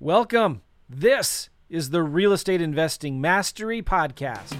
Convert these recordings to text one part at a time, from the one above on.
Welcome. This is the Real Estate Investing Mastery Podcast.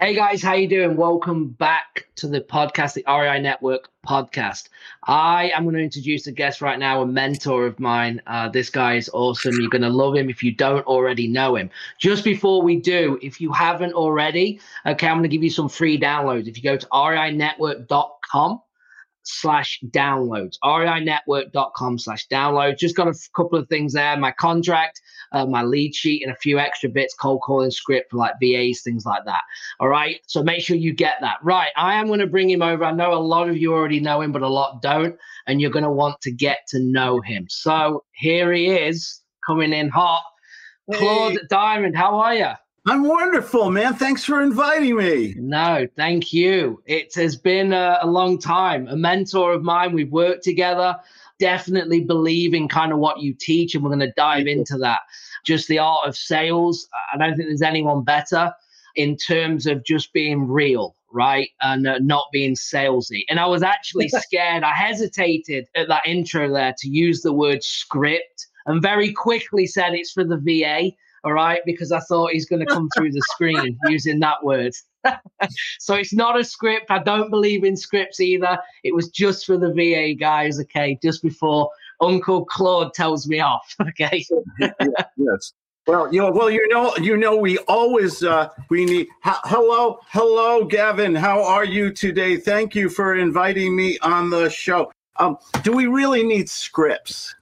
Hey guys, how you doing? Welcome back to the podcast, the REI Network podcast. I am going to introduce a guest right now, a mentor of mine. Uh, this guy is awesome. You're going to love him if you don't already know him. Just before we do, if you haven't already, okay, I'm going to give you some free downloads. If you go to reinetwork.com slash downloads, reinetwork.com slash downloads, just got a couple of things there. My contract, uh, my lead sheet, and a few extra bits, cold calling script for like VAs, things like that. All right. So make sure you get that. Right. I am going to bring him over. I know a lot of you already know him, but a lot don't. And you're going to want to get to know him. So here he is coming in hot. Claude Diamond, how are you? I'm wonderful, man. Thanks for inviting me. No, thank you. It has been a, a long time. A mentor of mine, we've worked together. Definitely believe in kind of what you teach, and we're going to dive into that. Just the art of sales. I don't think there's anyone better in terms of just being real, right? And uh, not being salesy. And I was actually scared. I hesitated at that intro there to use the word script and very quickly said it's for the VA all right, because I thought he's going to come through the screen using that word. so it's not a script. I don't believe in scripts either. It was just for the VA guys, okay, just before Uncle Claude tells me off, okay? Yes. Well, you know, well, you know, you know, we always uh, we need. Hello, hello, Gavin. How are you today? Thank you for inviting me on the show. Um, do we really need scripts?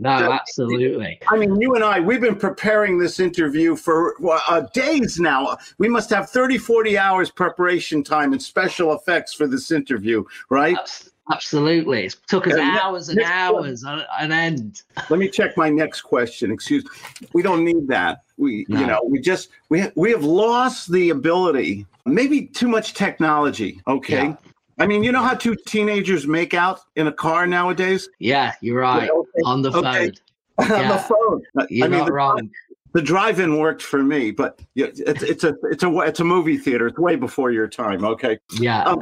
No, absolutely. I mean, you and I, we've been preparing this interview for uh, days now. We must have 30, 40 hours preparation time and special effects for this interview, right? Abs- Absolutely. It took us And hours and next one. hours on an end. Let me check my next question. Excuse. me. We don't need that. We, No. you know, we just we we have lost the ability. Maybe too much technology. Okay. Yeah. I mean, you know how two teenagers make out in a car nowadays Yeah, you're right. Yeah, okay. On the Okay. phone. on the phone. You're I mean, not the, wrong. the drive-in worked for me, but it's it's a it's a it's a movie theater. It's way before your time. Okay. Yeah. Um,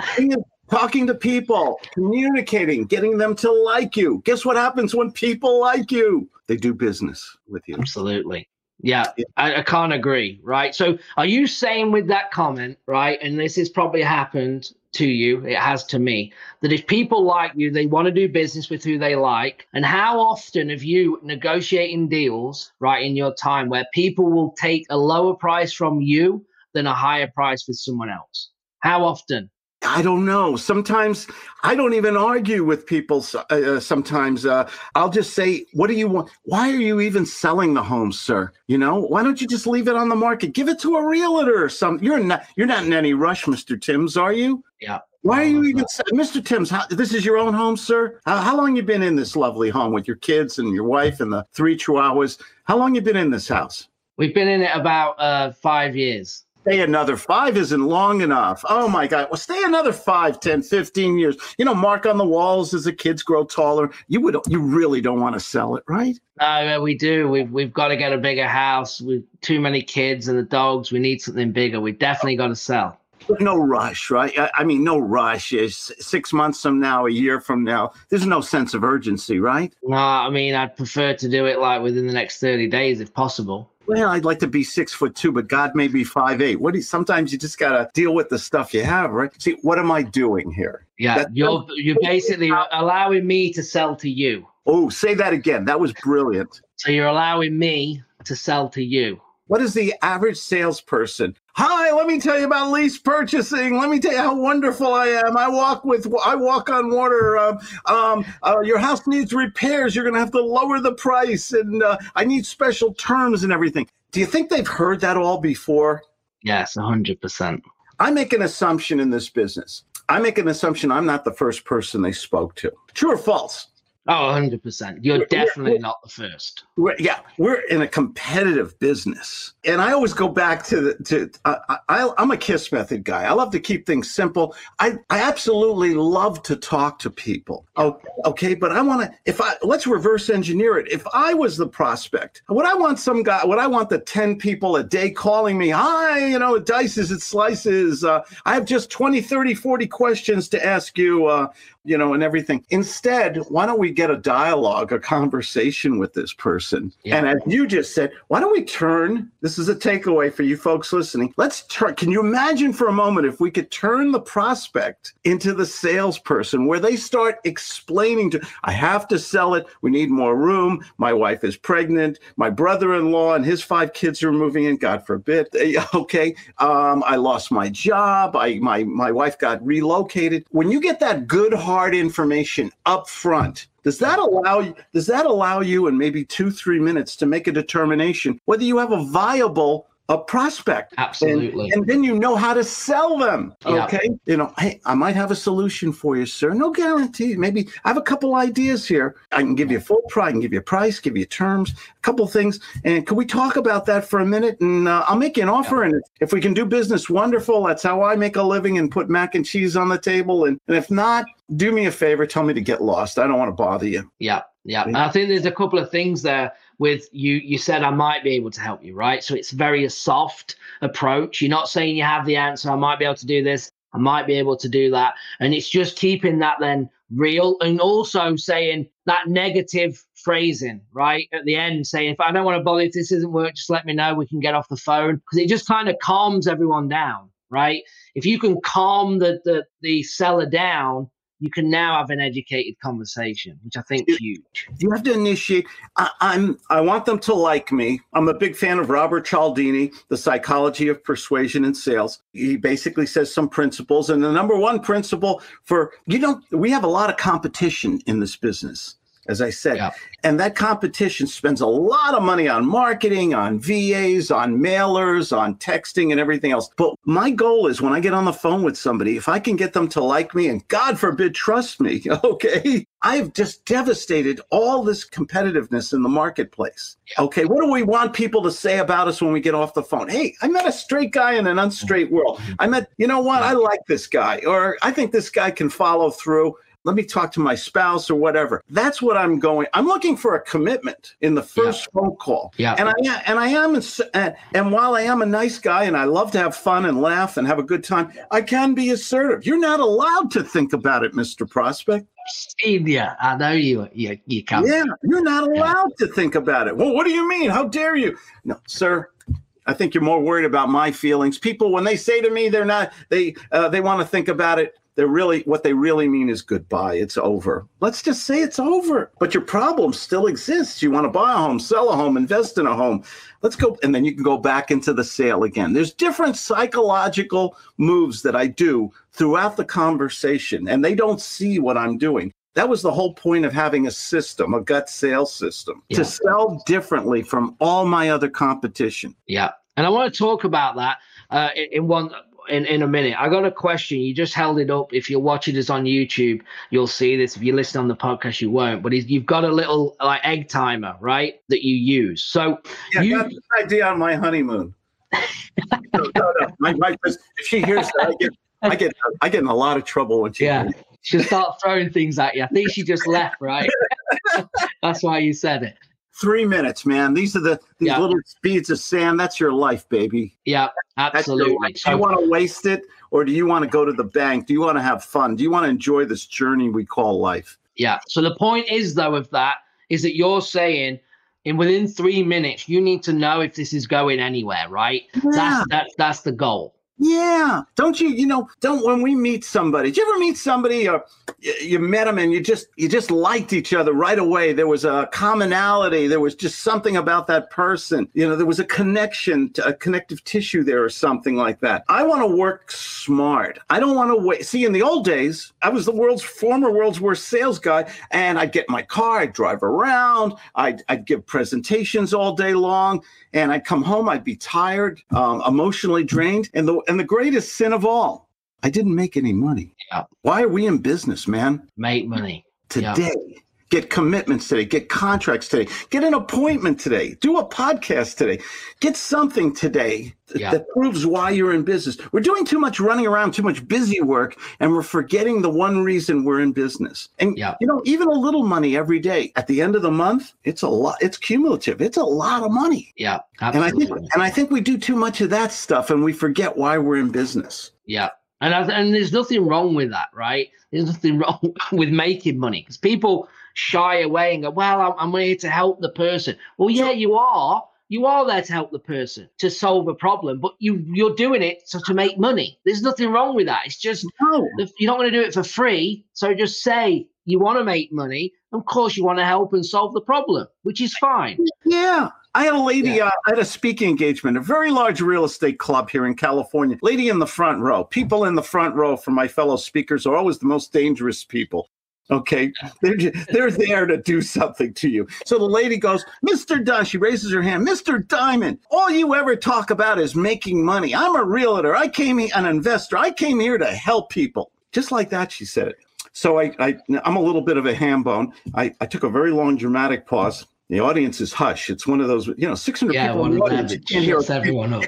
talking to people, communicating, getting them to like you. Guess what happens when people like you? They do business with you. Absolutely. Yeah, Yeah. I, I can't agree. Right. So, are you saying with that comment, right? And this has probably happened to you, it has to me, that if people like you, they want to do business with who they like. And how often have you negotiating deals, right, in your time where people will take a lower price from you than a higher price with someone else? How often? I don't know. Sometimes I don't even argue with people. Uh, uh, sometimes uh, I'll just say, "What do you want? Why are you even selling the home, sir? You know, why don't you just leave it on the market? Give it to a realtor or something. You're not. You're not in any rush, Mister Timms, are you? Yeah. Why are you even. Mister Timms? How, this is your own home, sir. How, how long you been in this lovely home with your kids and your wife and the three chihuahuas? How long you been in this house? We've been in it about uh, five years. Stay another five isn't long enough. Oh my God. Well, stay another five, 10, 15 years. You know, mark on the walls as the kids grow taller. You would, you really don't want to sell it, right? No, we do. We've we've got to get a bigger house. With too many kids and the dogs, we need something bigger. We definitely got to sell. No rush, right? I, I mean, no rush. It's six months from now, a year from now. There's no sense of urgency, right? No, I mean I'd prefer to do it like within the next thirty days if possible. Well, I'd like to be six foot two, but God made me five eight. What do you, sometimes you just gotta deal with the stuff you have, right? See, what am I doing here? Yeah, That- you're you're basically allowing me to sell to you. Oh, say that again. That was brilliant. So you're allowing me to sell to you. What is the average salesperson? Hi, let me tell you about lease purchasing. Let me tell you how wonderful I am. I walk with, I walk on water. Um, um, uh, your house needs repairs. You're going to have to lower the price, and uh, I need special terms and everything. Do you think they've heard that all before? Yes, hundred percent. I make an assumption in this business. I make an assumption I'm not the first person they spoke to. True or false? Oh, 100%. You're We're- definitely we're- not the first. We're, yeah, we're in a competitive business, and I always go back to the to. I, I, I'm a Kiss method guy. I love to keep things simple. I I absolutely love to talk to people. Oh, okay, but I want to. If I let's reverse engineer it. If I was the prospect, would I want some guy? Would I want the ten people a day calling me? Hi, you know, it dices, it slices. Uh, I have just 20, 30, 40 questions to ask you. Uh, you know, and everything. Instead, why don't we get a dialogue, a conversation with this person? Yeah. And as you just said, why don't we turn? This is a takeaway for you folks listening. Let's turn. Can you imagine for a moment if we could turn the prospect into the salesperson where they start explaining to, I have to sell it. We need more room. My wife is pregnant. My brother in law and his five kids are moving in, God forbid. Okay. Um, I lost my job. I, my, my wife got relocated. When you get that good, hard information up front, does that allow does that allow you in maybe two, three minutes to make a determination whether you have a viable a prospect? Absolutely. And, then you know how to sell them. Yeah. Okay. You know, hey, I might have a solution for you, sir. No guarantee. Maybe I have a couple ideas here. I can give you a full price, I can give you a price, give you terms, a couple things. And can we talk about that for a minute? And uh, I'll make you an offer. And if we can do business, wonderful. That's how I make a living and put mac and cheese on the table. And, and if not, do me a favor, tell me to get lost. I don't want to bother you. Yeah, yeah. And I think there's a couple of things there with you. You said I might be able to help you, right? So it's very a soft approach. You're not saying you have the answer. I might be able to do this. I might be able to do that. And it's just keeping that then real and also saying that negative phrasing, right? At the end, saying, if I don't want to bother, if this doesn't work, just let me know. We can get off the phone. Because it just kind of calms everyone down, right? If you can calm the, the, the seller down, you can now have an educated conversation, which I think is huge. You have to initiate. I, I'm. I want them to like me. I'm a big fan of Robert Cialdini, The Psychology of Persuasion and Sales. He basically says some principles, and the number one principle for you know we have a lot of competition in this business, as I said, Yeah. and that competition spends a lot of money on marketing, on VAs, on mailers, on texting, and everything else. But my goal is when I get on the phone with somebody, if I can get them to like me and God forbid trust me, okay, I've just devastated all this competitiveness in the marketplace. Okay, what do we want people to say about us when we get off the phone? Hey, I met a straight guy in an unstraight world. Mm-hmm. I met, you know what, I like this guy, or I think this guy can follow through. Let me talk to my spouse or whatever. That's what I'm going. I'm looking for a commitment in the first phone call. Yeah. And I am, and I am, and, and while I am a nice guy and I love to have fun and laugh and have a good time, I can be assertive. You're not allowed to think about it, Mr. Prospect. Steve, Yeah, I know you. You, you can. Yeah, you're not allowed to think about it. Well, what do you mean? How dare you? No, sir. I think you're more worried about my feelings. People, when they say to me, they're not. They uh, they want to think about it. They're really what they really mean is goodbye. It's over. Let's just say it's over. But your problem still exists. You want to buy a home, sell a home, invest in a home. Let's go, and then you can go back into the sale again. There's different psychological moves that I do throughout the conversation, and they don't see what I'm doing. That was the whole point of having a system, a gut sales system, Yeah. to sell differently from all my other competition. Yeah. And I want to talk about that uh, in, in one in, in a minute. I got a question. You just held it up. If you're watching this on YouTube, you'll see this. If you listen on the podcast, you won't. But you've got a little like egg timer, right? That you use. So Yeah, You- got this idea on my honeymoon. no, no, no. My wife is, if she hears that, I get, I get, I get in a lot of trouble when she. Yeah. hears she'll start throwing things at you. I think she just left, right? That's why you said it. Three minutes, man. These are the these Yeah. little speeds of sand. That's your life, baby. Yeah, absolutely. life. Do you want to waste it, or do you want to go to the bank? Do you want to have fun? Do you want to enjoy this journey we call life? Yeah. So the point is, though, of that is that you're saying in within three minutes, you need to know if this is going anywhere, right? Yeah. That's that's that's the goal. Yeah. Don't you, you know, don't when we meet somebody, did you ever meet somebody uh, or you, you met them and you just you just liked each other right away. There was a commonality. There was just something about that person. You know, there was a connection, a connective tissue there or something like that. I want to work smart. I don't want to wait. See, in the old days, I was the world's former world's worst sales guy, and I'd get my car, I'd drive around, I'd, I'd give presentations all day long, and I'd come home, I'd be tired, um, emotionally drained, and the and the greatest sin of all, I didn't make any money. Yeah. Why are we in business, man? Make money. Today, Get commitments today. Get contracts today. Get an appointment today. Do a podcast today. Get something today Yeah. that proves why you're in business. We're doing too much running around, too much busy work, and we're forgetting the one reason we're in business. And Yeah. you know, even a little money every day at the end of the month, it's a lot. It's cumulative. It's a lot of money. Yeah, And I absolutely. think and I think we do too much of that stuff, and we forget why we're in business. Yeah. And, I, and there's nothing wrong with that, right? There's nothing wrong with making money because people shy away and go, well, I'm, I'm here to help the person. Well, yeah, you are. You are there to help the person to solve a problem, but you you're doing it so to make money. There's nothing wrong with that. It's just No. you're not going to do it for free. So just say you want to make money. Of course, you want to help and solve the problem, which is fine. Yeah. I had a lady, Yeah. uh, I had a speaking engagement, a very large real estate club here in California. Lady in the front row. People in the front row for my fellow speakers are always the most dangerous people. Okay. They're, ju- they're there to do something to you. So the lady goes, Mr. Dunn, she raises her hand, Mr. Diamond, all you ever talk about is making money. I'm a realtor. I came here, an investor. I came here to help people. Just like that, she said it. So I, I I'm a little bit of a ham bone. I, I took a very long dramatic pause. The audience is hush. It's one of those, you know, 600 Yeah, people one in the audience. You can't hear a everyone up.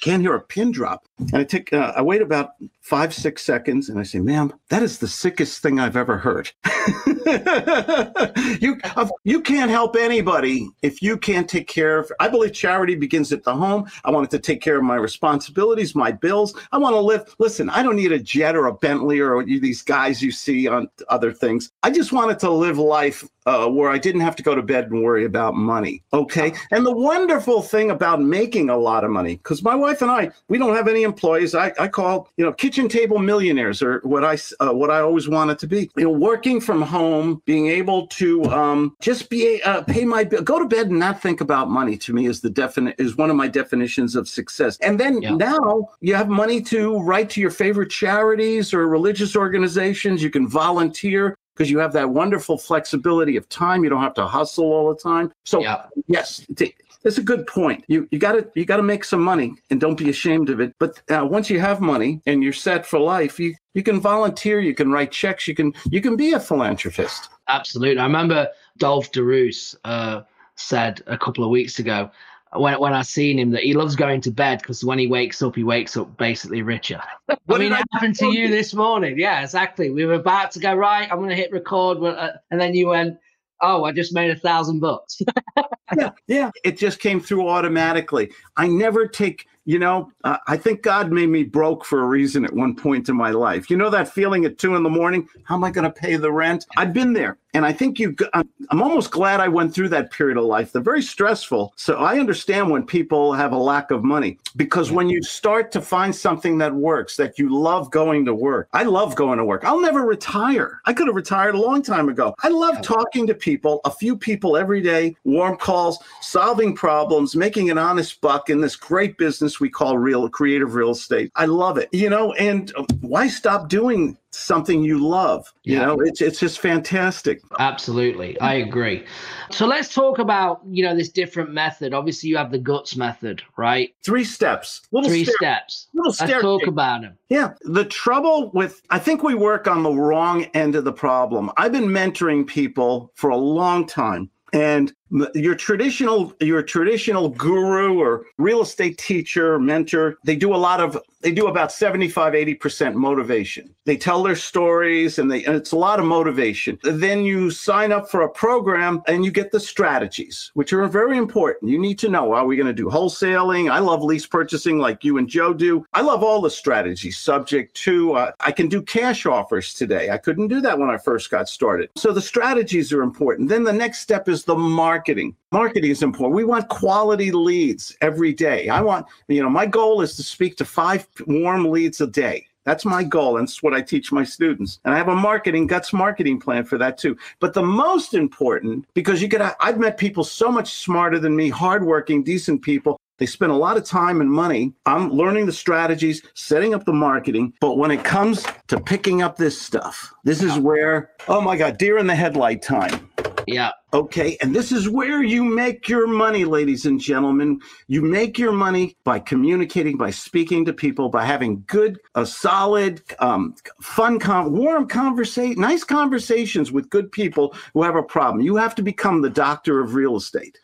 Can't hear a pin drop. And I take, uh, I wait about five, six seconds, and I say, "Ma'am, that is the sickest thing I've ever heard. you, you can't help anybody if you can't take care of. I believe charity begins at the home. I wanted to take care of my responsibilities, my bills. I want to live. Listen, I don't need a jet or a Bentley or these guys you see on other things. I just wanted to live life uh, where I didn't have to go to bed and worry about money. Okay. And the wonderful thing about making a lot of money, because my wife and I, we don't have any employees. I, I call, you know, kitchen table millionaires or what I, uh, what I always wanted to be. You know, working from home, being able to um, just be, uh, pay my bill, go to bed and not think about money to me is the definite, is one of my definitions of success. And then Yeah. now you have money to write to your favorite charities or religious organizations. You can volunteer because you have that wonderful flexibility of time. You don't have to hustle all the time. So Yeah. yes, t- that's a good point. You you got to you got to make some money and don't be ashamed of it. But uh, once you have money and you're set for life, you you can volunteer, you can write checks, you can you can be a philanthropist. Absolutely. I remember Dolf de Roos uh, said a couple of weeks ago when, when I seen him that he loves going to bed because when he wakes up, he wakes up basically richer. I What mean, did it happened to you this morning. Yeah, exactly. We were about to go, right, I'm going to hit record. uh, And then you went, oh, I just made a thousand bucks. yeah, yeah. It just came through automatically. I never take, you know, uh, I think God made me broke for a reason at one point in my life. You know that feeling at two in the morning? How am I going to pay the rent? I've been there. And I think you, I'm, I'm almost glad I went through that period of life. They're very stressful. So I understand when people have a lack of money because when you start to find something that works, that you love going to work. I love going to work. I'll never retire. I could have retired a long time ago. I love talking to people, a few people every day, warm calls, solving problems, making an honest buck in this great business we call real creative real estate. I love it. You know, and uh, why stop doing something you love? You know, it's it's just fantastic. Absolutely. I agree. So let's talk about, you know, this different method. Obviously, you have the guts method, right? Three steps. Little Three stair- steps. little Let's staircase. talk about them. Yeah. The trouble with, I think we work on the wrong end of the problem. I've been mentoring people for a long time. And your traditional, your traditional guru or real estate teacher, mentor, they do a lot of, they do about 75, 80% motivation. They tell their stories and they, and it's a lot of motivation. Then you sign up for a program and you get the strategies, which are very important. You need to know, are we going to do wholesaling? I love lease purchasing like you and Joe do. I love all the strategies subject to, uh, I can do cash offers today. I couldn't do that when I first got started. So the strategies are important. Then the next step is the marketing. Marketing is important. We want quality leads every day. I want, you know, my goal is to speak to five warm leads a day. That's my goal. And it's what I teach my students. And I have a marketing, guts marketing plan for that too. But the most important, because you get, I've met people so much smarter than me, hardworking, decent people. They spend a lot of time and money. I'm learning the strategies, setting up the marketing. But when it comes to picking up this stuff, this is where, oh my God, deer in the headlight time. Yeah. Okay. And this is where you make your money, ladies and gentlemen. You make your money by communicating, by speaking to people, by having good, a solid, um, fun, con- warm conversation, nice conversations with good people who have a problem. You have to become the doctor of real estate.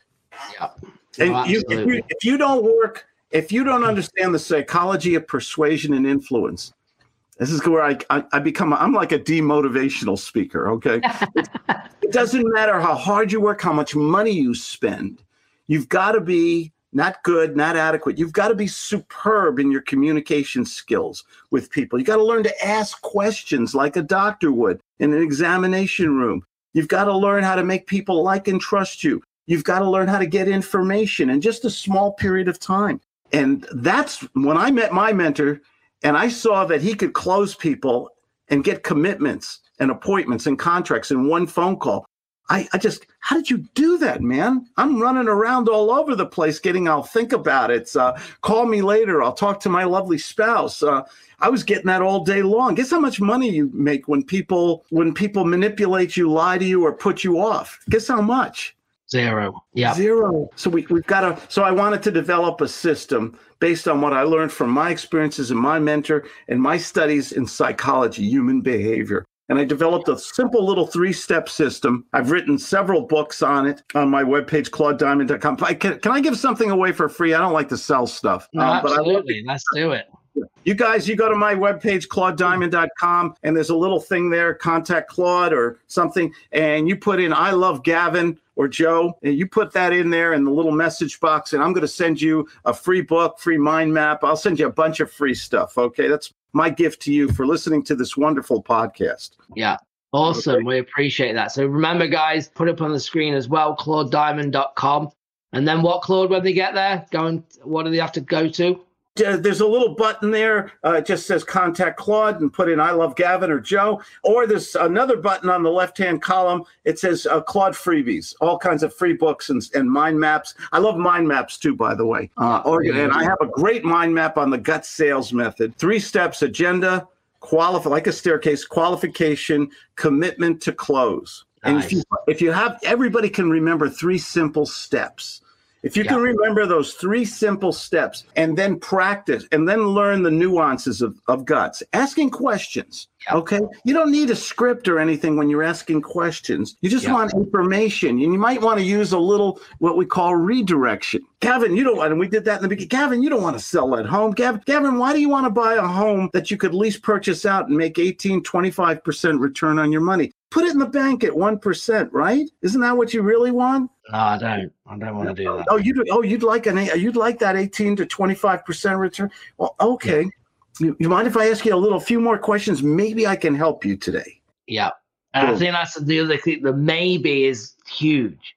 Yeah. And Oh, you, if, you, if you don't work, if you don't understand the psychology of persuasion and influence, this is where I, I, I become, I'm like a demotivational speaker, okay? it doesn't matter how hard you work, how much money you spend. You've got to be not good, not adequate. You've got to be superb in your communication skills with people. You've got to learn to ask questions like a doctor would in an examination room. You've got to learn how to make people like and trust you. You've got to learn how to get information in just a small period of time. And that's when I met my mentor and I saw that he could close people and get commitments and appointments and contracts in one phone call. I, I just, how did you do that, man? I'm running around all over the place getting, I'll think about it. Uh, call me later. I'll talk to my lovely spouse. Uh, I was getting that all day long. Guess how much money you make when people, when people manipulate you, lie to you, or put you off? Guess how much? Zero. Yeah. Zero. So we, we've got to, so I wanted to develop a system based on what I learned from my experiences and my mentor and my studies in psychology, human behavior. And I developed a simple little three step system. I've written several books on it on my webpage, claudediamond.com. I- Can, can I give something away for free? I don't like to sell stuff. No, um, but I love absolutely. Let's do it. You guys, you go to my webpage, claudediamond.com, and there's a little thing there, contact Claude or something, and you put in I love Gavin or Joe, and you put that in there in the little message box, and I'm going to send you a free book, free mind map. I'll send you a bunch of free stuff. Okay. That's my gift to you for listening to this wonderful podcast. Yeah. Awesome. We appreciate that. So remember, guys, put up on the screen as well, claudediamond.com. And then what, Claude, when they get there? Go and what do they have to go to? Uh, There's a little button there. Uh, it just says contact Claude and put in I love Gavin or Joe. Or there's another button on the left hand column. It says uh, Claude freebies, all kinds of free books and, and mind maps. I love mind maps too, by the way. Uh, or, and I have a great mind map on the gut sales method. Three steps agenda, qualify like a staircase, qualification, commitment to close. And if you Nice. if you have everybody can remember three simple steps. If you can remember those three simple steps and then practice and then learn the nuances of, of guts, asking questions. Yeah. Okay. You don't need a script or anything when you're asking questions. You just Yeah. want information. And you might want to use a little what we call redirection. Gavin, you don't want, and we did that in the beginning. Gavin, you don't want to sell at home. Gavin, Gavin, why do you want to buy a home that you could lease purchase out and make 18, 25% return on your money? Put it in the bank at 1%, right? Isn't that what you really want? No, I don't. I don't want to do that. Oh, you would oh you'd like an you'd like that eighteen to twenty five percent return. Well, okay. You, you mind if I ask you a little few more questions? Maybe I can help you today. Yeah. And I think that's the other thing. The maybe is huge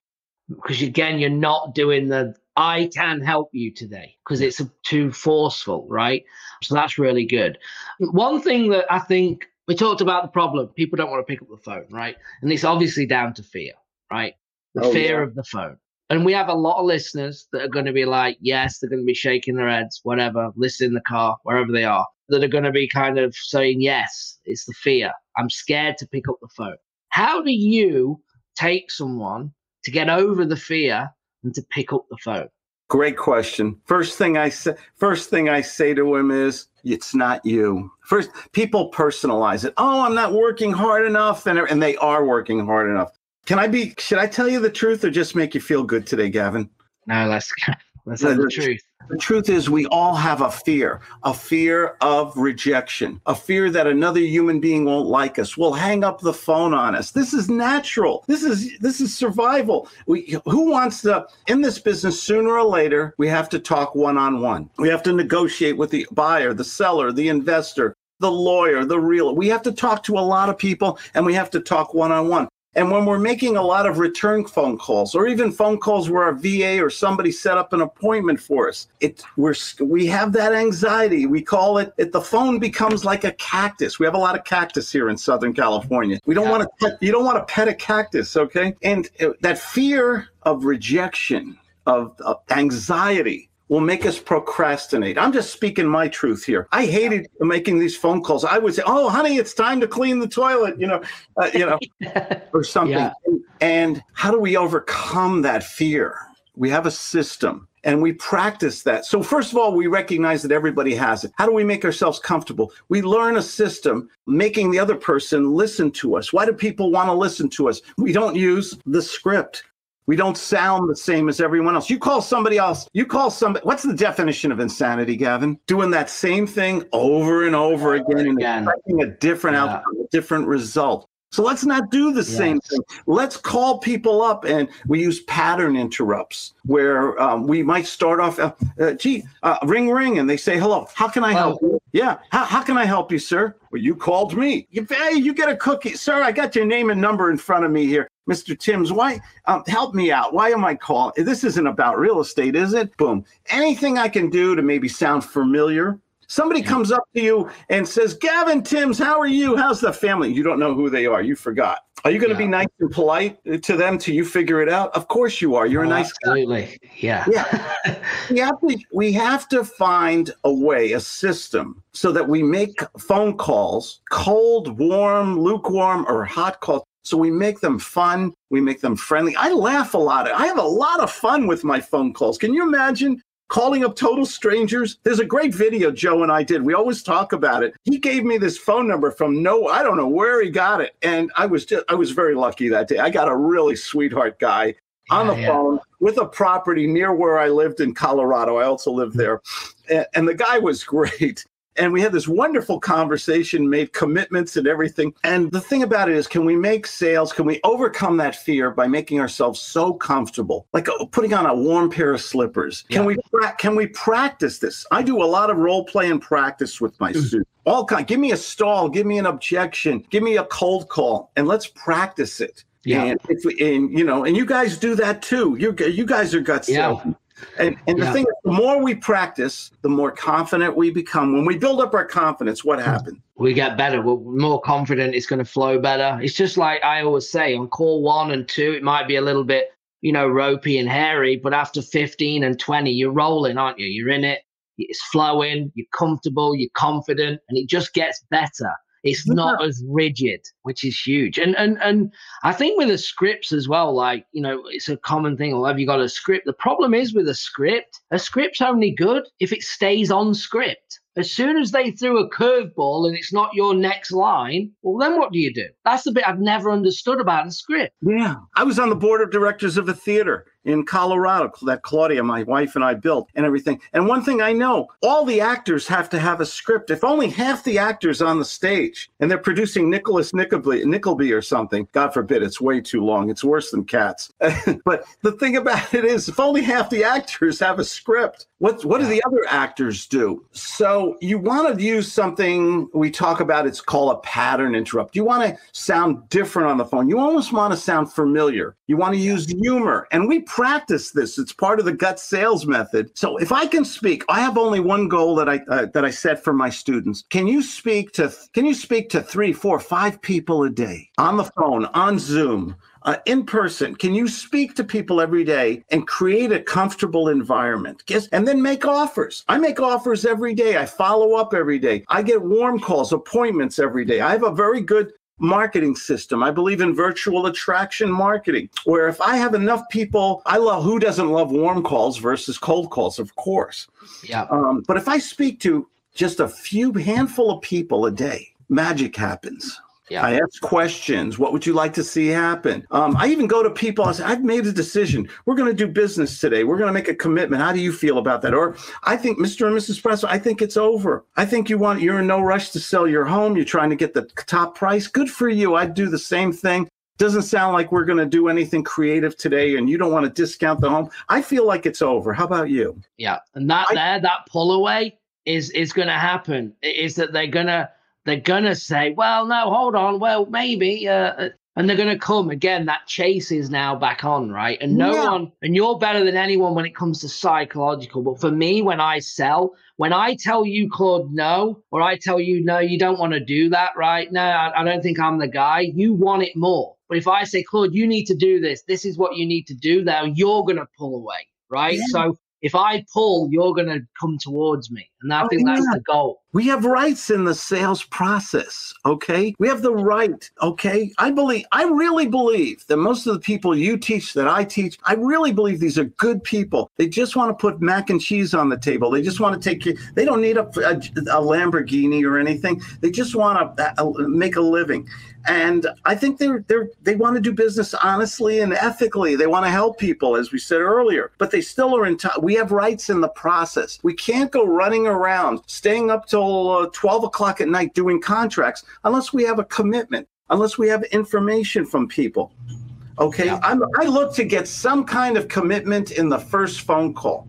because again, you're not doing the I can help you today because it's too forceful, right? So that's really good. One thing that I think we talked about the problem people don't want to pick up the phone, right? And it's obviously down to fear, right? The Oh, fear yeah. of the phone. And we have a lot of listeners that are going to be like, yes, they're going to be shaking their heads, whatever, listen in the car, wherever they are, that are going to be kind of saying, yes, it's the fear. I'm scared to pick up the phone. How do you take someone to get over the fear and to pick up the phone? Great question. First thing I say, first thing I say to him is, "It's not you." First, people personalize it. Oh, I'm not working hard enough, and and they are working hard enough. Can I be? Should I tell you the truth or just make you feel good today, Gavin? No, let's let's have the the- truth. The truth is, we all have a fear, a fear of rejection, a fear that another human being won't like us, will hang up the phone on us. This is natural. This is this is survival. We who wants to in this business sooner or later, we have to talk one on one. We have to negotiate with the buyer, the seller, the investor, the lawyer, the real. We have to talk to a lot of people and we have to talk one on one. And when we're making a lot of return phone calls, or even phone calls where our VA or somebody set up an appointment for us, it we're we have that anxiety. We call it, it the phone becomes like a cactus. We have a lot of cactus here in Southern California. We don't Yeah. want to you don't want to pet a cactus, okay? And uh, that fear of rejection, of, of anxiety will make us procrastinate. I'm just speaking my truth here. I hated making these phone calls. I would say, "Oh, honey, it's time to clean the toilet," you know, uh, you know, or something. Yeah. And how do we overcome that fear? We have a system and we practice that. So, first of all, we recognize that everybody has it. How do we make ourselves comfortable? We learn a system, making the other person listen to us. Why do people want to listen to us? We don't use the script. We don't sound the same as everyone else. You call somebody else, you call somebody, what's the definition of insanity, Gavin? Doing that same thing over and over again and again. expecting a different Yeah. outcome, a different result. So let's not do the same thing. Let's call people up and we use pattern interrupts where um, we might start off, uh, uh, gee, uh, ring, ring, and they say, hello, how can I help you? Yeah, how, how can I help you, sir? Well, you called me. You, hey, you get a cookie. Sir, I got your name and number in front of me here. Mr. Timms, why? Um, help me out. Why am I calling? This isn't about real estate, is it? Boom. Anything I can do to maybe sound familiar. Somebody comes up to you and says, Gavin Timms, how are you? How's the family? You don't know who they are. You forgot. Are you going to be nice and polite uh, to them till you figure it out? Of course you are. You're a Oh, nice guy. Absolutely. Yeah. Yeah. we have to we have to find a way, a system, so that we make phone calls cold, warm, lukewarm, or hot calls. So we make them fun, we make them friendly. I laugh a lot. I have a lot of fun with my phone calls. Can you imagine calling up total strangers? There's a great video Joe and I did. We always talk about it. He gave me this phone number from no, I don't know where he got it. And I was just I was very lucky that day. I got a really sweetheart guy on the Yeah, yeah. phone with a property near where I lived in Colorado. I also lived hmm. there. And, and the guy was great. And we had this wonderful conversation, made commitments and everything. And the thing about it is, can we make sales? Can we overcome that fear by making ourselves so comfortable, like uh, putting on a warm pair of slippers? Can we pra- can we practice this? I do a lot of role play and practice with my students. All kind. Give me a stall. Give me an objection. Give me a cold call, and let's practice it. Yeah. And if we, and you know, and you guys do that too. You you guys are gut Yeah. And and the Yeah. thing is, the more we practice, the more confident we become. When we build up our confidence, what hmm. happens? we get better. We're more confident. It's going to flow better. It's just like I always say on call one and two, it might be a little bit, you know, ropey and hairy, but after 15 and 20, you're rolling, aren't you? You're in it. It's flowing. You're comfortable. You're confident, and it just gets better. It's not as rigid, which is huge. And and and I think with the scripts as well, like you know, it's a common thing. Well, have you got a script? The problem is with a script, a script's only good if it stays on script. As soon as they threw a curveball and it's not your next line, well, then what do you do? That's the bit I've never understood about a script. Yeah. I was on the board of directors of a theater in Colorado that Claudia, my wife, and I built and everything. And one thing I know all the actors have to have a script. If only half the actors on the stage and they're producing Nicholas Nickleby, Nickleby or something, God forbid, it's way too long. It's worse than cats. but the thing about it is, if only half the actors have a script, what, what do the other actors do? So you want to use something we talk about, it's called a pattern interrupt. You want to sound different on the phone. You almost want to sound familiar. You want to use humor. And we practice this. It's part of the gut sales method. So if I can speak, I have only one goal that I uh, that I set for my students. Can you speak to can you speak to three, four, five people a day on the phone, on Zoom? Uh, in person can you speak to people every day and create a comfortable environment? Guess, and then make offers. I make offers every day. I follow up every day. I get warm calls appointments every day. I have a very good marketing system. I believe in virtual attraction marketing where if i have enough people i love who doesn't love warm calls versus cold calls? Of course. Yeah. um, but if i speak to just a few handful of people a day magic happens Yeah. I ask questions. What would you like to see happen? Um, I even go to people. I say, I've made a decision. We're going to do business today. We're going to make a commitment. How do you feel about that? Or I think, Mr. and Mrs. Presso, I think it's over. I think you want, you're in no rush to sell your home. You're trying to get the top price. Good for you. I'd do the same thing. Doesn't sound like we're going to do anything creative today and you don't want to discount the home. I feel like it's over. How about you? Yeah, and that I- there, that pull away is is going to happen. Is that they're gonna they're gonna say, well, no, hold on, well, maybe, uh, uh," and they're gonna come again. That chase is now back on, right? And no Yeah. one, and you're better than anyone when it comes to psychological. But for me, when I sell, when I tell you, Claude, no, or I tell you, no, you don't want to do that, right? No, I, I don't think I'm the guy. You want it more. But if I say, Claude, you need to do this, this is what you need to do, now you're gonna pull away, right? Yeah. So if I pull, you're going to come towards me. And I Oh, think that's the goal. We have rights in the sales process, okay? We have the right, okay? I believe, I really believe that most of the people you teach, that I teach, I really believe these are good people. They just want to put mac and cheese on the table. They just want to take care, they don't need a, a, a Lamborghini or anything. They just want to uh, make a living. And I think they're they're they want to do business honestly and ethically. They want to help people, as we said earlier. But they still are in. T- we have rights in the process. We can't go running around, staying up till uh, twelve o'clock at night doing contracts unless we have a commitment, unless we have information from people. Okay, Yeah. I'm, I look to get some kind of commitment in the first phone call.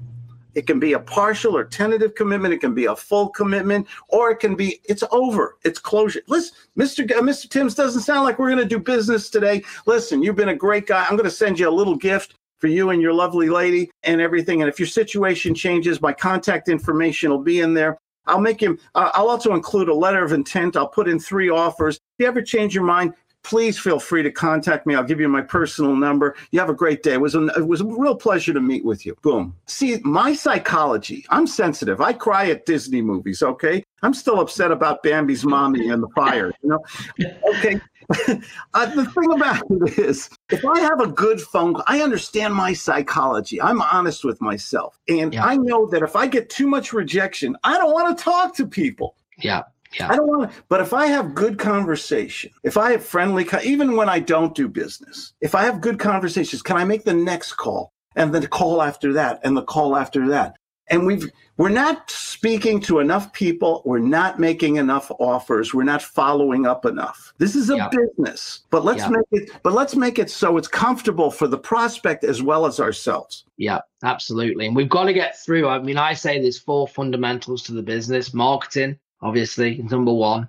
It can be a partial or tentative commitment. It can be a full commitment, or it can be it's over. It's closure. Listen, Mr. G- Mr. Timms doesn't sound like we're going to do business today. Listen, you've been a great guy. I'm going to send you a little gift for you and your lovely lady and everything. And if your situation changes, my contact information will be in there. I'll make him. Uh, I'll also include a letter of intent. I'll put in three offers. If you ever change your mind, please feel free to contact me. I'll give you my personal number. You have a great day. It was a, it was a real pleasure to meet with you. Boom. See, my psychology, I'm sensitive. I cry at Disney movies, okay? I'm still upset about Bambi's mommy and the fire, you know? Okay. uh, the thing about it is, if I have a good phone call, I understand my psychology. I'm honest with myself. And Yeah. I know that if I get too much rejection, I don't want to talk to people. Yeah. I don't want to, but if I have good conversation, if I have friendly, even when I don't do business, if I have good conversations, can I make the next call and the call after that and the call after that? And we've, we're not speaking to enough people. We're not making enough offers. We're not following up enough. This is a Yeah. business, but let's Yeah. make it, but let's make it so it's comfortable for the prospect as well as ourselves. Yeah, absolutely. And we've got to get through. I mean, I say there's four fundamentals to the business marketing, obviously, number one.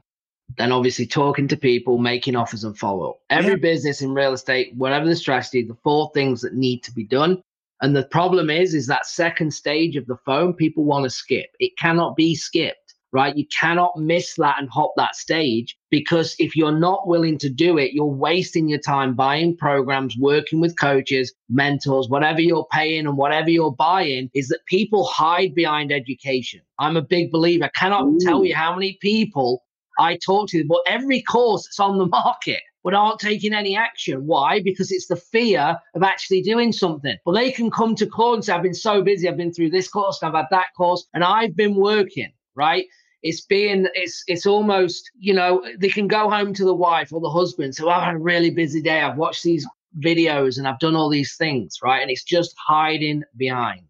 Then, obviously, talking to people, making offers, and follow up. Every Yeah. business in real estate, whatever the strategy, the four things that need to be done. And the problem is, is that second stage of the phone, people want to skip. It cannot be skipped, right? You cannot miss that and hop that stage because if you're not willing to do it, you're wasting your time buying programs, working with coaches, mentors, whatever you're paying and whatever you're buying is that people hide behind education. I'm a big believer. I cannot Ooh. tell you how many people I talk to, but every course that's on the market but aren't taking any action. Why? Because it's the fear of actually doing something. Well, they can come to court and say, I've been so busy, I've been through this course, and I've had that course, and I've been working, right? It's being, it's it's almost, you know, they can go home to the wife or the husband, so I've had a really busy day. I've watched these videos and I've done all these things, right? And it's just hiding behind.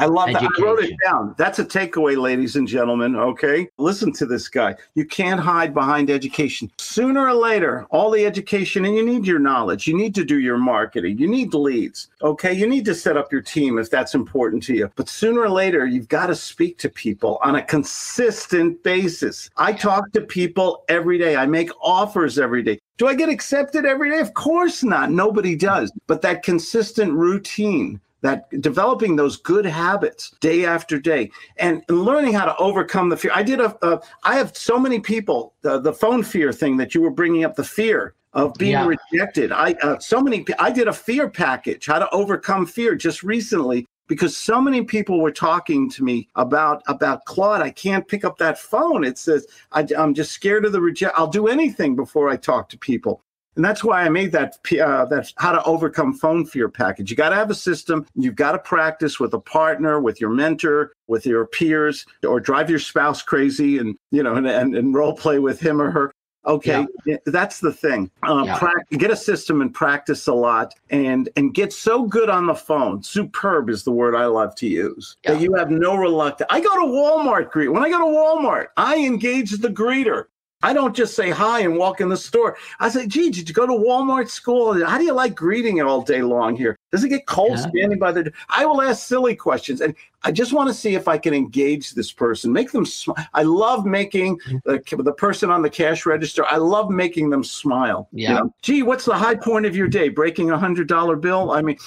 I love that. I wrote it down. That's a takeaway, ladies and gentlemen. Okay. Listen to this guy. You can't hide behind education. Sooner or later, all the education, and you need your knowledge. You need to do your marketing. You need leads. Okay. You need to set up your team if that's important to you. But sooner or later, you've got to speak to people on a consistent basis. I talk to people every day, I make offers every day. Do I get accepted every day? Of course not. Nobody does. But that consistent routine, that developing those good habits day after day and learning how to overcome the fear. I did a, I have so many people, the, the phone fear thing that you were bringing up, the fear of being Yeah. rejected. I, uh, so many, I did a fear package, how to overcome fear just recently because so many people were talking to me about about Claude. I can't pick up that phone. It says I, I'm just scared of the reject. I'll do anything before I talk to people. And that's why I made that uh, that how to overcome phone fear package. You got to have a system. You've got to practice with a partner, with your mentor, with your peers, or drive your spouse crazy and you know and, and, and role play with him or her. Okay, that's the thing. Uh, Yeah. get a system and practice a lot, and and get so good on the phone. Superb is the word I love to use. Yeah. That you have no reluctance. I go to Walmart greet. When I go to Walmart, I engage the greeter. I don't just say hi and walk in the store. I say, gee, did you go to Walmart school? How do you like greeting it all day long here? Does it get cold Yeah. standing by the door? I will ask silly questions. And I just want to see if I can engage this person, make them smile. I love making mm-hmm. the, the person on the cash register, I love making them smile. You Yeah. know, Gee, what's the high point of your day? Breaking a $100 bill? I mean,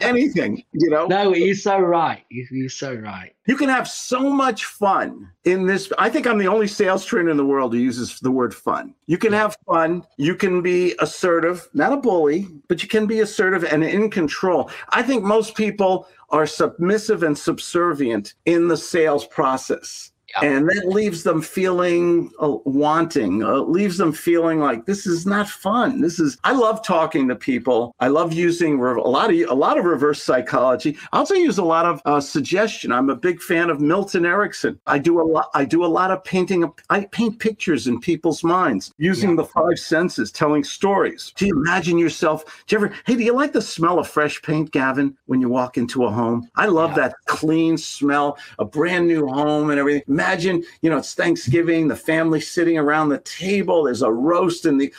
anything, you know? No, you're so right. You're so right. You can have so much fun in this. I think I'm the only sales trainer in the world who uses the word fun. You can have fun. You can be assertive, not a bully, but you can be assertive and in control. I think most people are submissive and subservient in the sales process. And that leaves them feeling uh, wanting, uh, leaves them feeling like this is not fun. This is, I love talking to people. I love using re- a lot of, a lot of reverse psychology. I also use a lot of uh, suggestion. I'm a big fan of Milton Erickson. I do a lot, I do a lot of painting. I paint pictures in people's minds using yeah. the five senses, telling stories. Do you imagine yourself? Do you ever, hey, do you like the smell of fresh paint, Gavin, when you walk into a home? I love yeah. that clean smell, a brand new home and everything imagine, you know, it's Thanksgiving, the family sitting around the table. There's a roast in the,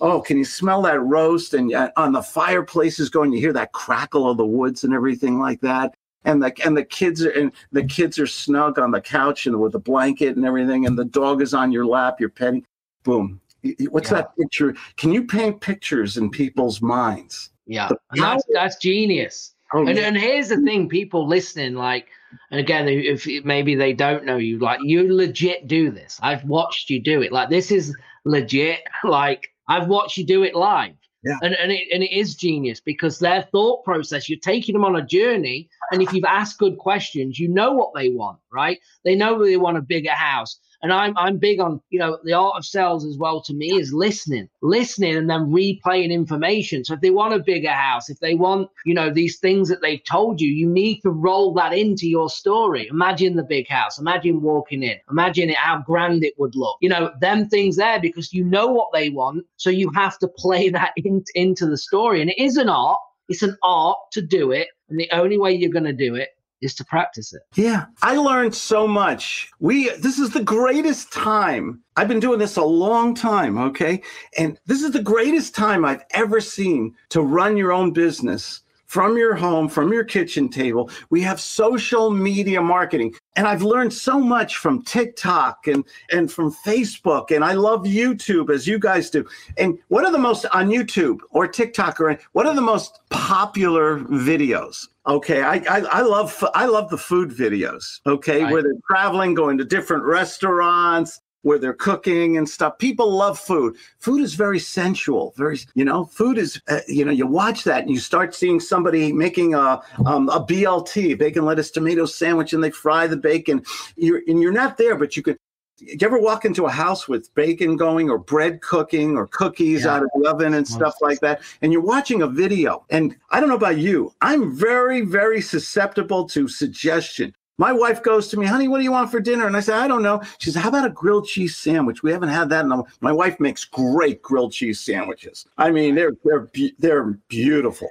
oh, can you smell that roast? And uh, on the fireplace is going, you hear that crackle of the woods and everything like that. And the and the kids are and the kids are snug on the couch and with a blanket and everything, and the dog is on your lap. You're petting. Boom. What's yeah. that picture? Can you paint pictures in people's minds? Yeah, that's that's genius. Oh, and, yeah. and here's the thing, people listening, like, and again, if maybe they don't know you, like, you legit do this. I've watched you do it. Like, this is legit. Like, I've watched you do it live. Yeah. And, and, it, and it is genius because their thought process, you're taking them on a journey. And if you've asked good questions, you know what they want, right? They know they want a bigger house. And I'm I'm big on, you know, the art of sales as well to me is listening, listening and then replaying information. So if they want a bigger house, if they want, you know, these things that they've told you, you need to roll that into your story. Imagine the big house. Imagine walking in. Imagine it, how grand it would look. You know, them things there because you know what they want. So you have to play that in, into the story. And it is an art. It's an art to do it. And the only way you're going to do it is to practice it. Yeah. I learned so much. We this is the greatest time. I've been doing this a long time, okay? And this is the greatest time I've ever seen to run your own business from your home, from your kitchen table. We have social media marketing. And I've learned so much from TikTok and, and from Facebook. And I love YouTube as you guys do. And what are the most on YouTube or TikTok or what are the most popular videos? Okay, I, I, I love I love the food videos. Okay, right. where they're traveling, going to different restaurants, where they're cooking and stuff. People love food. Food is very sensual. Very, you know, food is, uh, you know, you watch that and you start seeing somebody making a um, a BLT, bacon, lettuce, tomato sandwich, and they fry the bacon. You're and you're not there, but you could. You ever walk into a house with bacon going or bread cooking or cookies yeah. out of the oven and stuff like that? And you're watching a video. And I don't know about you, I'm very, very susceptible to suggestion. My wife goes to me, honey, what do you want for dinner? And I say, I don't know. She says, how about a grilled cheese sandwich? We haven't had that. In a... My wife makes great grilled cheese sandwiches. I mean, they're they're they're beautiful.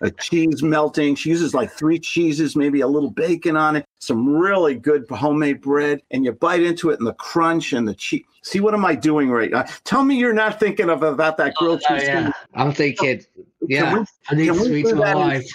A cheese melting. She uses like three cheeses, maybe a little bacon on it, some really good homemade bread, and you bite into it and the crunch and the cheese. See, what am I doing right now? Tell me you're not thinking of about that oh, grilled oh, cheese. Yeah. I'm thinking, yeah, we, I need sweet to life.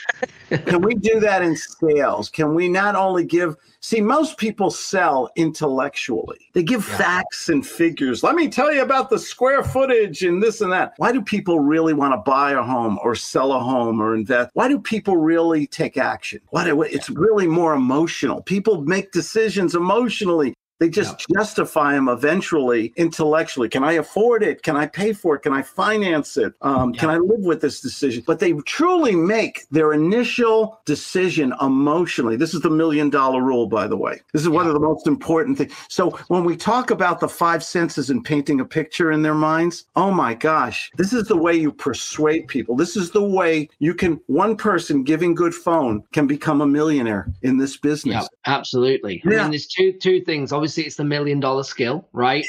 can we do that in sales? Can we not only give see most people sell intellectually. They give yeah. facts and figures. Let me tell you about the square footage and this and that. Why do people really want to buy a home or sell a home or invest? Why do people really take action? Why do it's really more emotional. People make decisions emotionally. They just yeah. justify them eventually intellectually. Can I afford it? Can I pay for it? Can I finance it? Um, yeah. Can I live with this decision? But they truly make their initial decision emotionally. This is the million dollar rule, by the way. This is yeah. one of the most important things. So when we talk about the five senses and painting a picture in their minds, oh my gosh, this is the way you persuade people. This is the way you can, one person giving good phone can become a millionaire in this business. Yeah, absolutely. I mean, there's two, two things. Obviously, obviously it's the million dollar skill, right?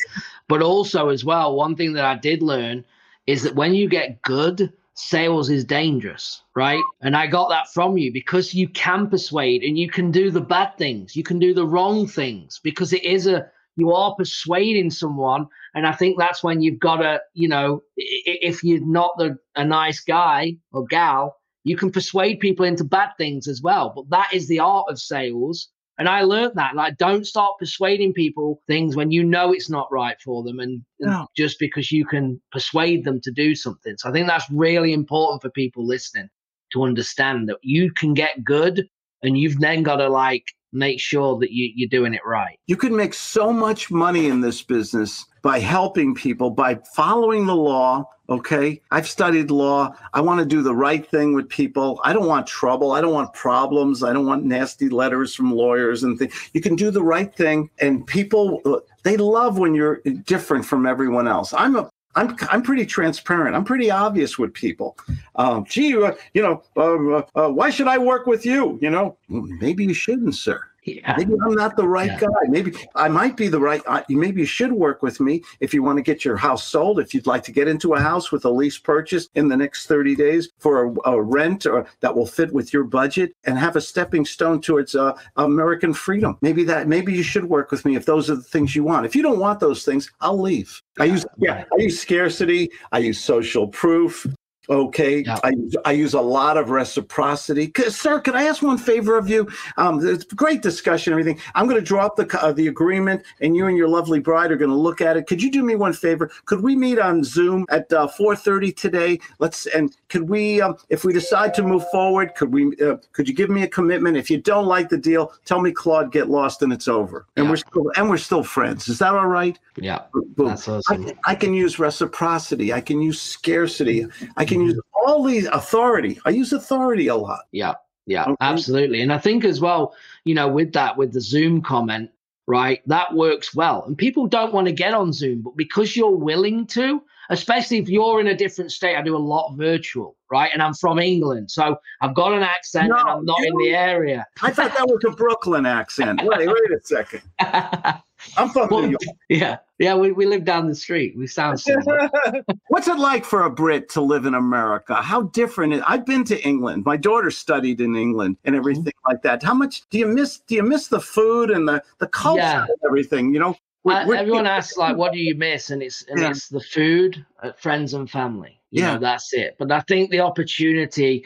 But also as well, one thing that I did learn is that when you get good, sales is dangerous, right? And I got that from you because you can persuade and you can do the bad things, you can do the wrong things because it is a you are persuading someone and i think that's when you've got to you know if you're not the a nice guy or gal you can persuade people into bad things as well but that is the art of sales and I learned that, like, don't start persuading people things when you know it's not right for them, and, no. just because you can persuade them to do something. So I think that's really important for people listening to understand that you can get good, and you've then got to like make sure that you, you're doing it right. You can make so much money in this business by helping people, by following the law. Okay. I've studied law. I want to do the right thing with people. I don't want trouble. I don't want problems. I don't want nasty letters from lawyers and things. You can do the right thing. And people, they love when you're different from everyone else. I'm a I'm I'm pretty transparent. I'm pretty obvious with people. Um, gee, uh, you know, uh, uh, why should I work with you? You know, maybe you shouldn't, sir. Yeah. Maybe I'm not the right yeah. guy. Maybe I might be the right. maybe you should work with me if you want to get your house sold. If you'd like to get into a house with a lease purchase in the next 30 days for a, a rent or that will fit with your budget and have a stepping stone towards uh, American freedom. Maybe that. Maybe you should work with me if those are the things you want. If you don't want those things, I'll leave. I use yeah. I use scarcity. I use social proof. Okay, yeah. I, I use a lot of reciprocity. Sir, can I ask one favor of you? Um, it's great discussion, everything. I'm going to draw up the uh, the agreement, and you and your lovely bride are going to look at it. Could you do me one favor? Could we meet on Zoom at uh, 4:30 today? Let's and could we, um, if we decide to move forward, could we? Uh, could you give me a commitment? If you don't like the deal, tell me, Claude, get lost, and it's over. And yeah. we're still and we're still friends. Is that all right? Yeah, Boom. that's awesome. I, I can use reciprocity. I can use scarcity. I can can use all these authority. I use authority a lot. Yeah, yeah, okay. absolutely. And I think as well, you know, with that, with the Zoom comment, right, that works well. And people don't want to get on Zoom, but because you're willing to, especially if you're in a different state, I do a lot virtual, right? And I'm from England, so I've got an accent no, and I'm not in the area. I thought that was a Brooklyn accent. Wait, wait a second. I'm from well, New York. Yeah, yeah, we, we live down the street. We sound similar. What's it like for a Brit to live in America? How different is I've been to England. My daughter studied in England and mm-hmm. everything mm-hmm. like that. How much do you miss do you miss the food and the, the culture yeah. and everything? You know? We're, we're, everyone asks like what do you miss and it's and yeah. it's the food uh, friends and family you yeah. know that's it but i think the opportunity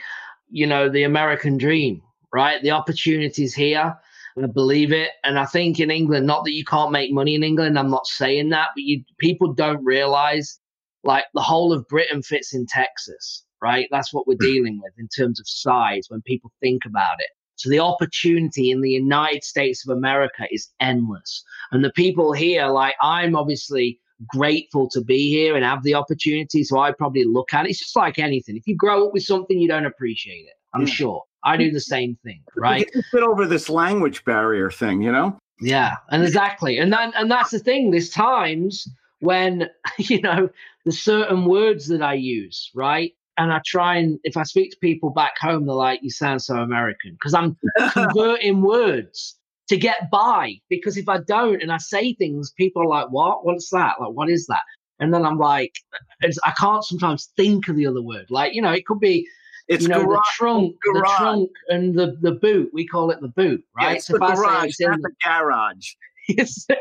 you know the american dream right the opportunities here I believe it. And I think in England, not that you can't make money in England, I'm not saying that, but you people don't realize like the whole of Britain fits in Texas, right? That's what we're hmm. dealing with in terms of size when people think about it. So the opportunity in the United States of America is endless. And the people here, like I'm obviously grateful to be here and have the opportunity. So I probably look at it. It's just like anything. If you grow up with something, you don't appreciate it. I'm yeah. sure. I do the same thing, right? Get over this language barrier thing, you know? Yeah, and exactly, and then and that's the thing. There's times when you know the certain words that I use, right? And I try and if I speak to people back home, they're like, "You sound so American," because I'm converting words to get by. Because if I don't and I say things, people are like, "What? What's that? Like, what is that?" And then I'm like, I can't sometimes think of the other word. Like, you know, it could be it's you know, garage, the trunk, garage. the trunk, and the the boot. We call it the boot, right? Yeah, so the garage, it's not the garage.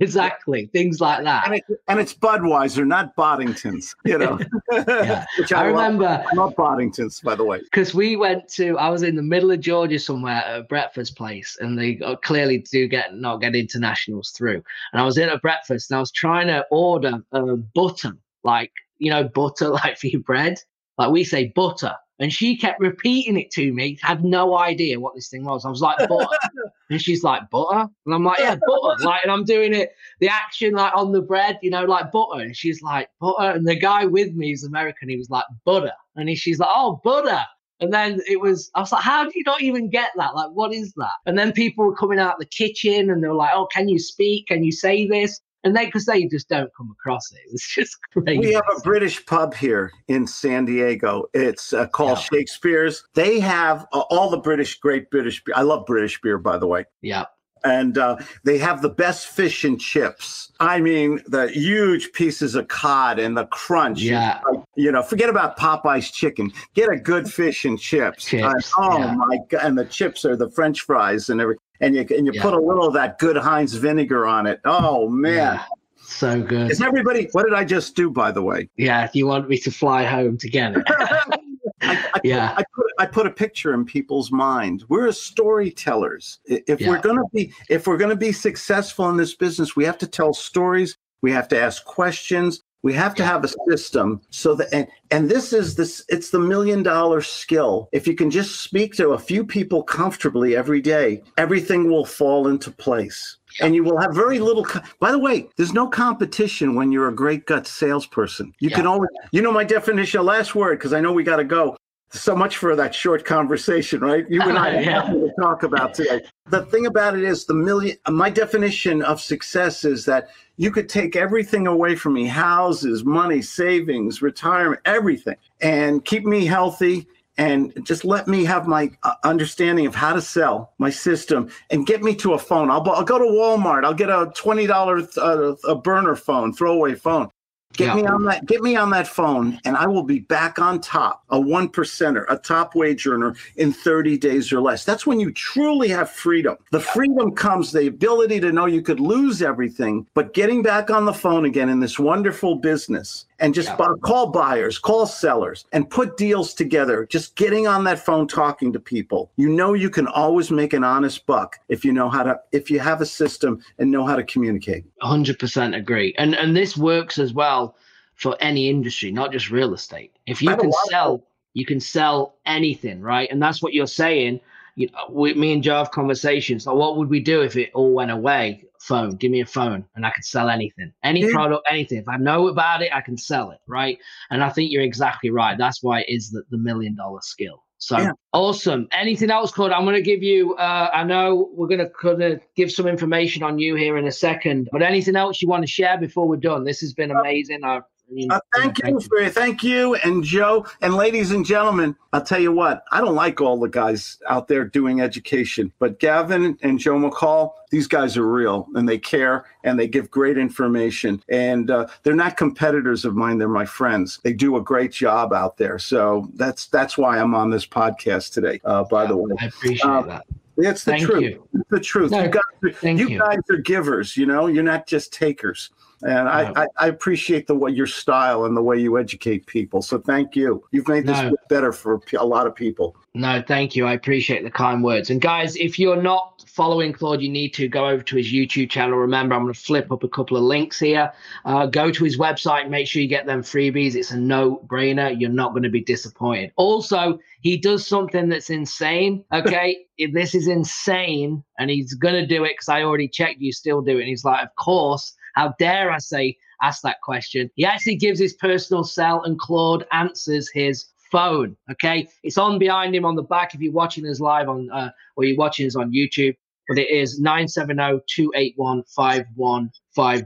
exactly things like that and, it, and, it's budweiser not boddingtons you know yeah. I, I, remember I boddingtons by the way because we went to i was in the middle of georgia somewhere at a breakfast place and they clearly do get not get internationals through and i was in a breakfast and i was trying to order uh, butter like you know butter like for your bread like we say butter. And she kept repeating it to me, had no idea what this thing was. I was like, butter. and she's like, butter? And I'm like, yeah, butter. Like, and I'm doing it, the action like on the bread, you know, like butter. And she's like, butter. And the guy with me is American. He was like, butter. And he, she's like, oh, butter. And then it was, I was like, how do you not even get that? Like, what is that? And then people were coming out the kitchen and they were like, oh, can you speak? Can you say this? And they because they just don't come across it. It's just crazy. We have a British pub here in San Diego. It's uh, called yeah. Shakespeare's. They have uh, all the British, great British beer. I love British beer, by the way. Yeah. And uh, they have the best fish and chips. I mean, the huge pieces of cod and the crunch. Yeah. you know, forget about Popeye's chicken. Get a good fish and chips. chips oh yeah. my god! And the chips are the French fries and everything and you and you yeah. put a little of that good Heinz vinegar on it. Oh man. Yeah. So good. Is everybody what did I just do by the way? Yeah, you want me to fly home to get it. I, I, yeah. I put, I put a picture in people's mind. We're storytellers. If yeah. we're gonna be if we're gonna be successful in this business, we have to tell stories, we have to ask questions, We have to have a system so that and and this is this it's the million dollar skill. If you can just speak to a few people comfortably every day, everything will fall into place. And you will have very little. Co- By the way, there's no competition when you're a great gut salesperson. You Yeah. can always, you know, my definition. Last word, because I know we got to go. So much for that short conversation, right? You and I have Yeah. to talk about today. The thing about it is the million. My definition of success is that you could take everything away from me: houses, money, savings, retirement, everything, and keep me healthy and just let me have my uh, understanding of how to sell my system and get me to a phone. I'll, I'll go to Walmart. I'll get a twenty dollars uh, a burner phone, throwaway phone. Get Yeah. me on that. Get me on that phone, and I will be back on top, a one percenter, a top wage earner in thirty days or less. That's when you truly have freedom. The freedom comes the ability to know you could lose everything, but getting back on the phone again in this wonderful business and just Yeah. bu- call buyers, call sellers, and put deals together. Just getting on that phone, talking to people. You know you can always make an honest buck if you know how to. If you have a system and know how to communicate. 100% agree. And and this works as well for any industry, not just real estate. If you can sell, you can sell anything, right? And that's what you're saying. You know, we, me and Joe have conversations. Like, what would we do if it all went away? Phone, give me a phone, and I could sell anything, any Yeah. product, anything. If I know about it, I can sell it, right? And I think you're exactly right. That's why it is the, the million dollar skill. So Yeah. awesome. Anything else, Claude? I'm going to give you. Uh, I know we're going to kind of give some information on you here in a second, but anything else you want to share before we're done? This has been amazing. I, you Uh, thank you for thank you and Joe and ladies and gentlemen. I'll tell you what, I don't like all the guys out there doing education, but Gavin and Joe McCall, these guys are real and they care and they give great information. And uh, they're not competitors of mine; they're my friends. They do a great job out there. So that's that's why I'm on this podcast today. Uh, by the way, I appreciate Uh, that. it's the Thank truth. you. It's the truth. No, you guys, thank you you. guys are givers. You know, you're not just takers. And I, No. I, I appreciate the way your style and the way you educate people. So thank you. You've made this No. better for a lot of people. No, thank you. I appreciate the kind words. And guys, if you're not following Claude, you need to go over to his YouTube channel. Remember, I'm going to flip up a couple of links here. Uh, go to his website. Make sure you get them freebies. It's a no-brainer. You're not going to be disappointed. Also, he does something that's insane. Okay, If this is insane, and he's going to do it because I already checked. You still do it. And he's like, of course. How dare I say ask that question? He actually gives his personal cell, and Claude answers his phone. Okay, it's on behind him on the back if you're watching us live on uh, or you're watching us on YouTube. But it is 970-281-5151.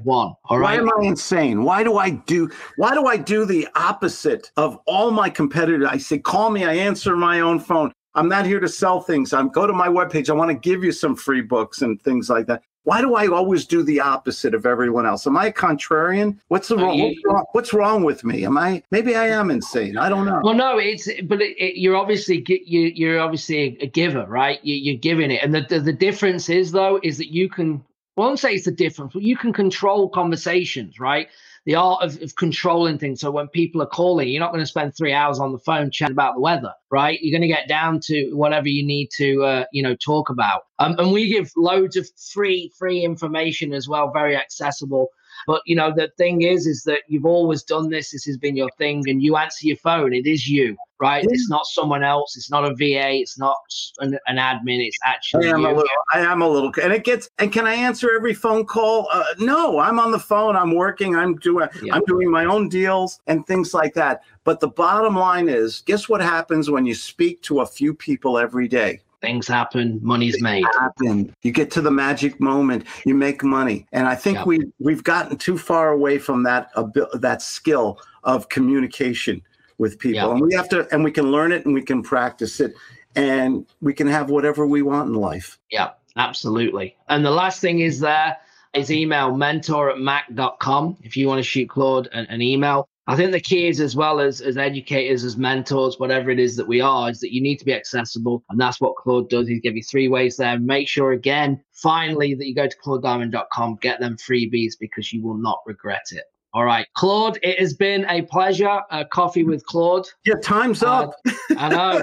All Why right. am I insane? Why do I do why do I do the opposite of all my competitors? I say, call me, I answer my own phone. I'm not here to sell things. I'm go to my webpage. I want to give you some free books and things like that. Why do I always do the opposite of everyone else? Am I a contrarian? What's the wrong, what's wrong? What's wrong with me? Am I maybe I am insane? I don't know. Well, no, it's but it, it, you're obviously you you're obviously a, giver, right? You, you're giving it, and the, the the difference is though is that you can. Well, I won't say it's the difference, but you can control conversations, right? The art of, of controlling things. So when people are calling, you're not going to spend three hours on the phone chatting about the weather, right? You're going to get down to whatever you need to, uh, you know, talk about. Um, and we give loads of free free information as well, very accessible. But you know, the thing is, is that you've always done this. This has been your thing, and you answer your phone. It is you, right? It's not someone else. It's not a VA. It's not an, an admin. It's I actually am a you. little. I am a little. And it gets. And can I answer every phone call? Uh, no, I'm on the phone. I'm working. I'm doing. Yeah. I'm doing my own deals and things like that. But the bottom line is, guess what happens when you speak to a few people every day? Things happen. Money's made. Happen. You get to the magic moment. You make money. And I think Yeah. we we've gotten too far away from that abil- that skill of communication with people. Yeah. And we have to. And we can learn it and we can practice it. And we can have whatever we want in life. Yeah, absolutely. And the last thing is there is email mentor at mac.com if you want to shoot Claude an, an email. I think the key is as well as as educators, as mentors, whatever it is that we are, is that you need to be accessible. And that's what Claude does. He's give you three ways there. Make sure again, finally, that you go to claudediamond.com, get them freebies because you will not regret it. All right. Claude, it has been a pleasure. Uh, coffee with Claude. Yeah, time's Uh, up. I know.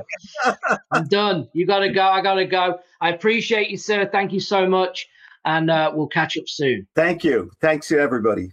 I'm done. You got to go. I got to go. I appreciate you, sir. Thank you so much. And uh, we'll catch up soon. Thank you. Thanks to everybody.